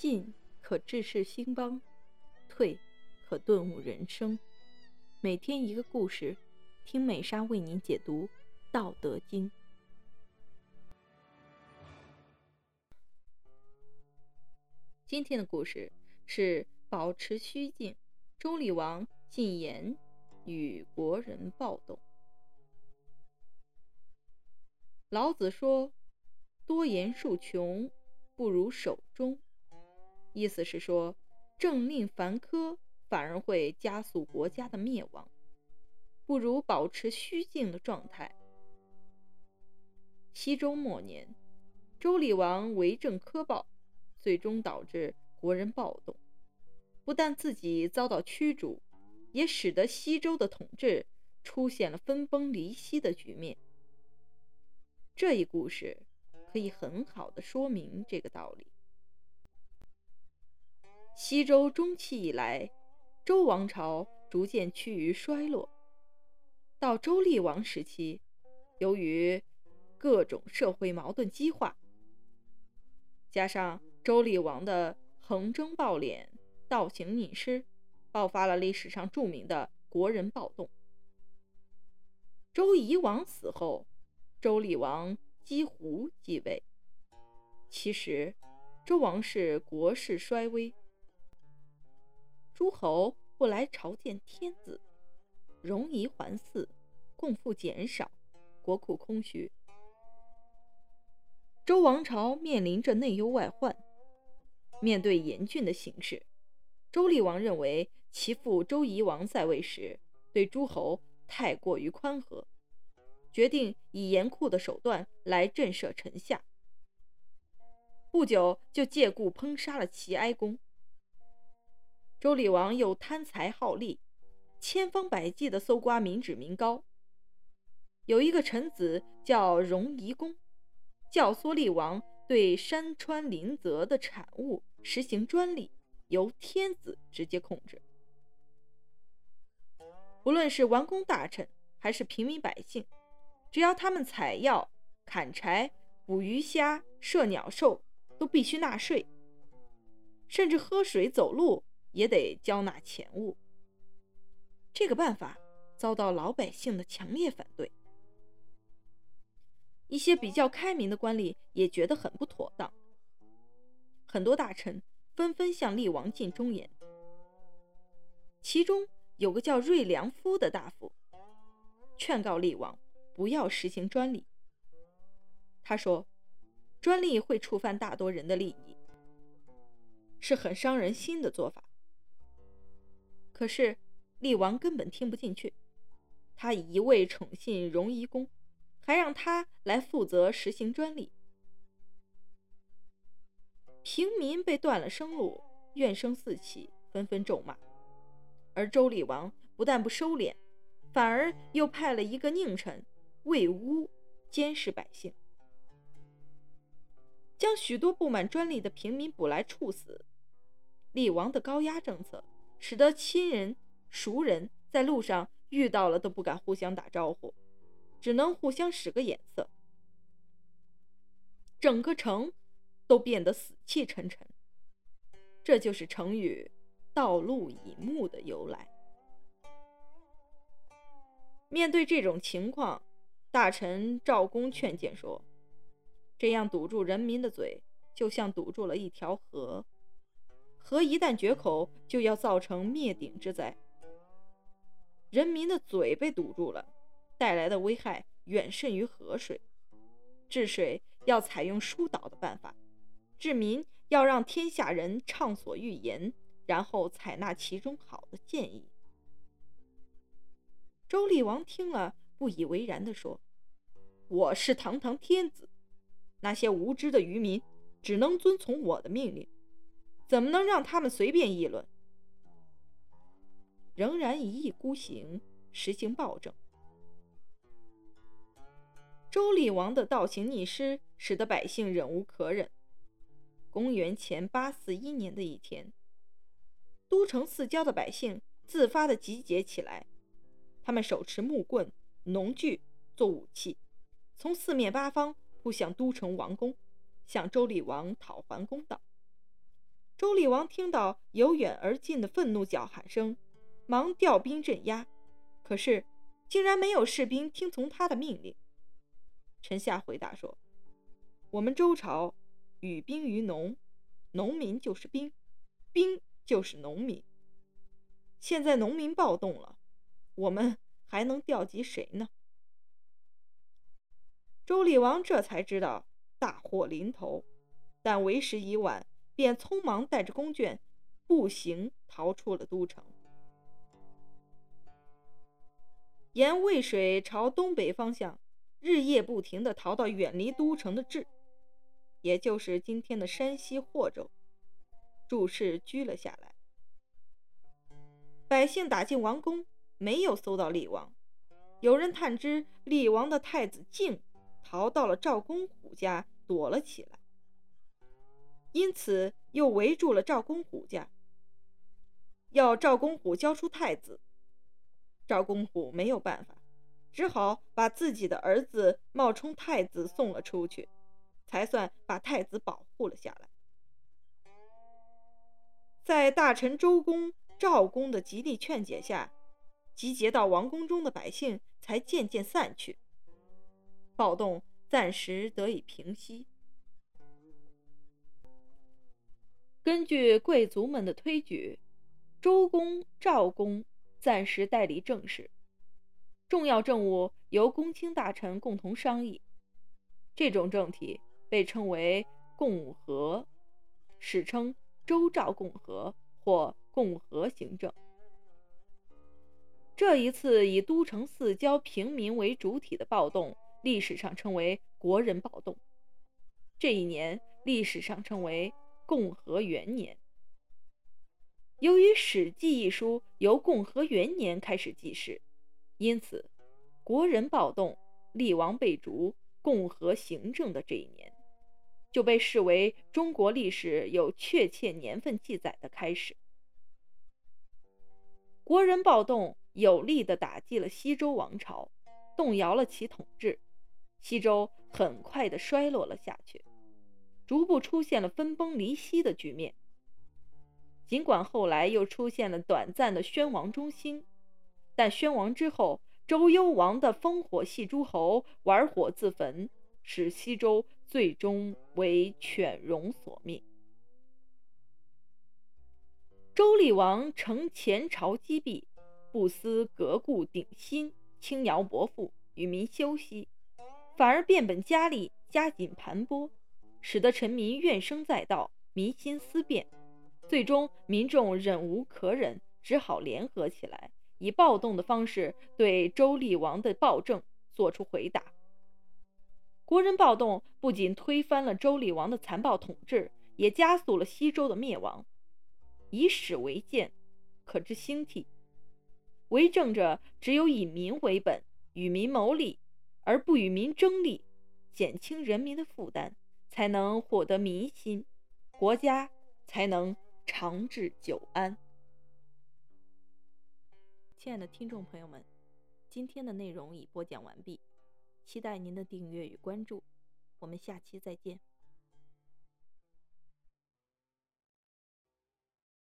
进可治世兴邦，退可顿悟人生。每天一个故事，听美莎为您解读《道德经》。今天的故事是保持虚静，周厉王进言与国人暴动。老子说：“多言数穷，不如守中。”意思是说，政令繁苛反而会加速国家的灭亡，不如保持虚静的状态。西周末年，周厉王为政苛暴，最终导致国人暴动，不但自己遭到驱逐，也使得西周的统治出现了分崩离析的局面。这一故事可以很好的说明这个道理。西周中期以来，周王朝逐渐趋于衰落。到周厉王时期，由于各种社会矛盾激化，加上周厉王的横征暴敛、倒行逆施，爆发了历史上著名的国人暴动。周夷王死后，周厉王姬胡继位。其实，周王室国势衰微。诸侯不来朝见天子，戎夷环伺，贡赋减少，国库空虚。周王朝面临着内忧外患，面对严峻的形势，周厉王认为其父周夷王在位时对诸侯太过于宽和，决定以严酷的手段来震慑臣下。不久就借故烹杀了齐哀公。周厉王又贪财好利，千方百计地搜刮民脂民膏。有一个臣子叫荣夷公，教唆厉王对山川林泽的产物实行专利，由天子直接控制。不论是王公大臣还是平民百姓，只要他们采药、砍柴、捕鱼虾、射鸟兽，都必须纳税，甚至喝水、走路。也得交纳钱物。这个办法遭到老百姓的强烈反对，一些比较开明的官吏也觉得很不妥当。很多大臣纷纷向厉王进忠言，其中有个叫瑞良夫的大夫，劝告厉王不要实行专利。他说，专利会触犯大多人的利益，是很伤人心的做法。可是，厉王根本听不进去。他一味宠信荣夷公，还让他来负责实行专利。平民被断了生路，怨声四起，纷纷咒骂。而周厉王不但不收敛，反而又派了一个佞臣魏乌监视百姓，将许多不满专利的平民捕来处死。厉王的高压政策。使得亲人、熟人在路上遇到了都不敢互相打招呼，只能互相使个眼色。整个城都变得死气沉沉。这就是成语“道路以目”的由来。面对这种情况，大臣赵公劝谏说：“这样堵住人民的嘴，就像堵住了一条河。”河一旦决口，就要造成灭顶之灾。人民的嘴被堵住了，带来的危害远甚于河水。治水要采用疏导的办法，治民要让天下人畅所欲言，然后采纳其中好的建议。周厉王听了，不以为然地说：“我是堂堂天子，那些无知的渔民只能遵从我的命令。”怎么能让他们随便议论？仍然一意孤行，实行暴政。周厉王的倒行逆施，使得百姓忍无可忍。公元前八四一年的一天，都城四郊的百姓自发的集结起来，他们手持木棍、农具做武器，从四面八方扑向都城王宫，向周厉王讨还公道。周厉王听到由远而近的愤怒叫喊声，忙调兵镇压，可是竟然没有士兵听从他的命令。陈夏回答说：“我们周朝与兵于农，农民就是兵，兵就是农民。现在农民暴动了，我们还能调集谁呢？”周厉王这才知道大祸临头，但为时已晚，便匆忙带着宫眷步行逃出了都城，沿渭水朝东北方向，日夜不停地逃到远离都城的治，也就是今天的山西霍州，注释居了下来。百姓打进王宫，没有搜到厉王，有人探知厉王的太子敬。逃到了赵公虎家躲了起来，因此又围住了赵公虎家，要赵公虎交出太子。赵公虎没有办法，只好把自己的儿子冒充太子送了出去，才算把太子保护了下来。在大臣周公、赵公的极力劝解下，集结到王宫中的百姓才渐渐散去。暴动暂时得以平息。根据贵族们的推举，周公、赵公暂时代理政事，重要政务由公卿大臣共同商议。这种政体被称为共和，史称周赵共和或共和行政。这一次以都城四郊平民为主体的暴动。历史上称为国人暴动，这一年历史上称为共和元年。由于《史记》一书由共和元年开始记事，因此国人暴动、厉王被逐、共和行政的这一年，就被视为中国历史有确切年份记载的开始。国人暴动有力地打击了西周王朝，动摇了其统治。西周很快的衰落了下去，逐步出现了分崩离析的局面。尽管后来又出现了短暂的宣王中兴，但宣王之后，周幽王的烽火戏诸侯，玩火自焚，使西周最终为犬戎所灭。周厉王乘前朝积弊，不思革故鼎新，轻徭薄赋，与民休息。反而变本加厉，加紧盘剥，使得臣民怨声载道，民心思变。最终，民众忍无可忍，只好联合起来，以暴动的方式对周厉王的暴政做出回答。国人暴动不仅推翻了周厉王的残暴统治，也加速了西周的灭亡。以史为鉴，可知兴替。为政者只有以民为本，与民谋利。而不与民争利，减轻人民的负担，才能获得民心，国家才能长治久安。亲爱的听众朋友们，今天的内容已播讲完毕，期待您的订阅与关注，我们下期再见。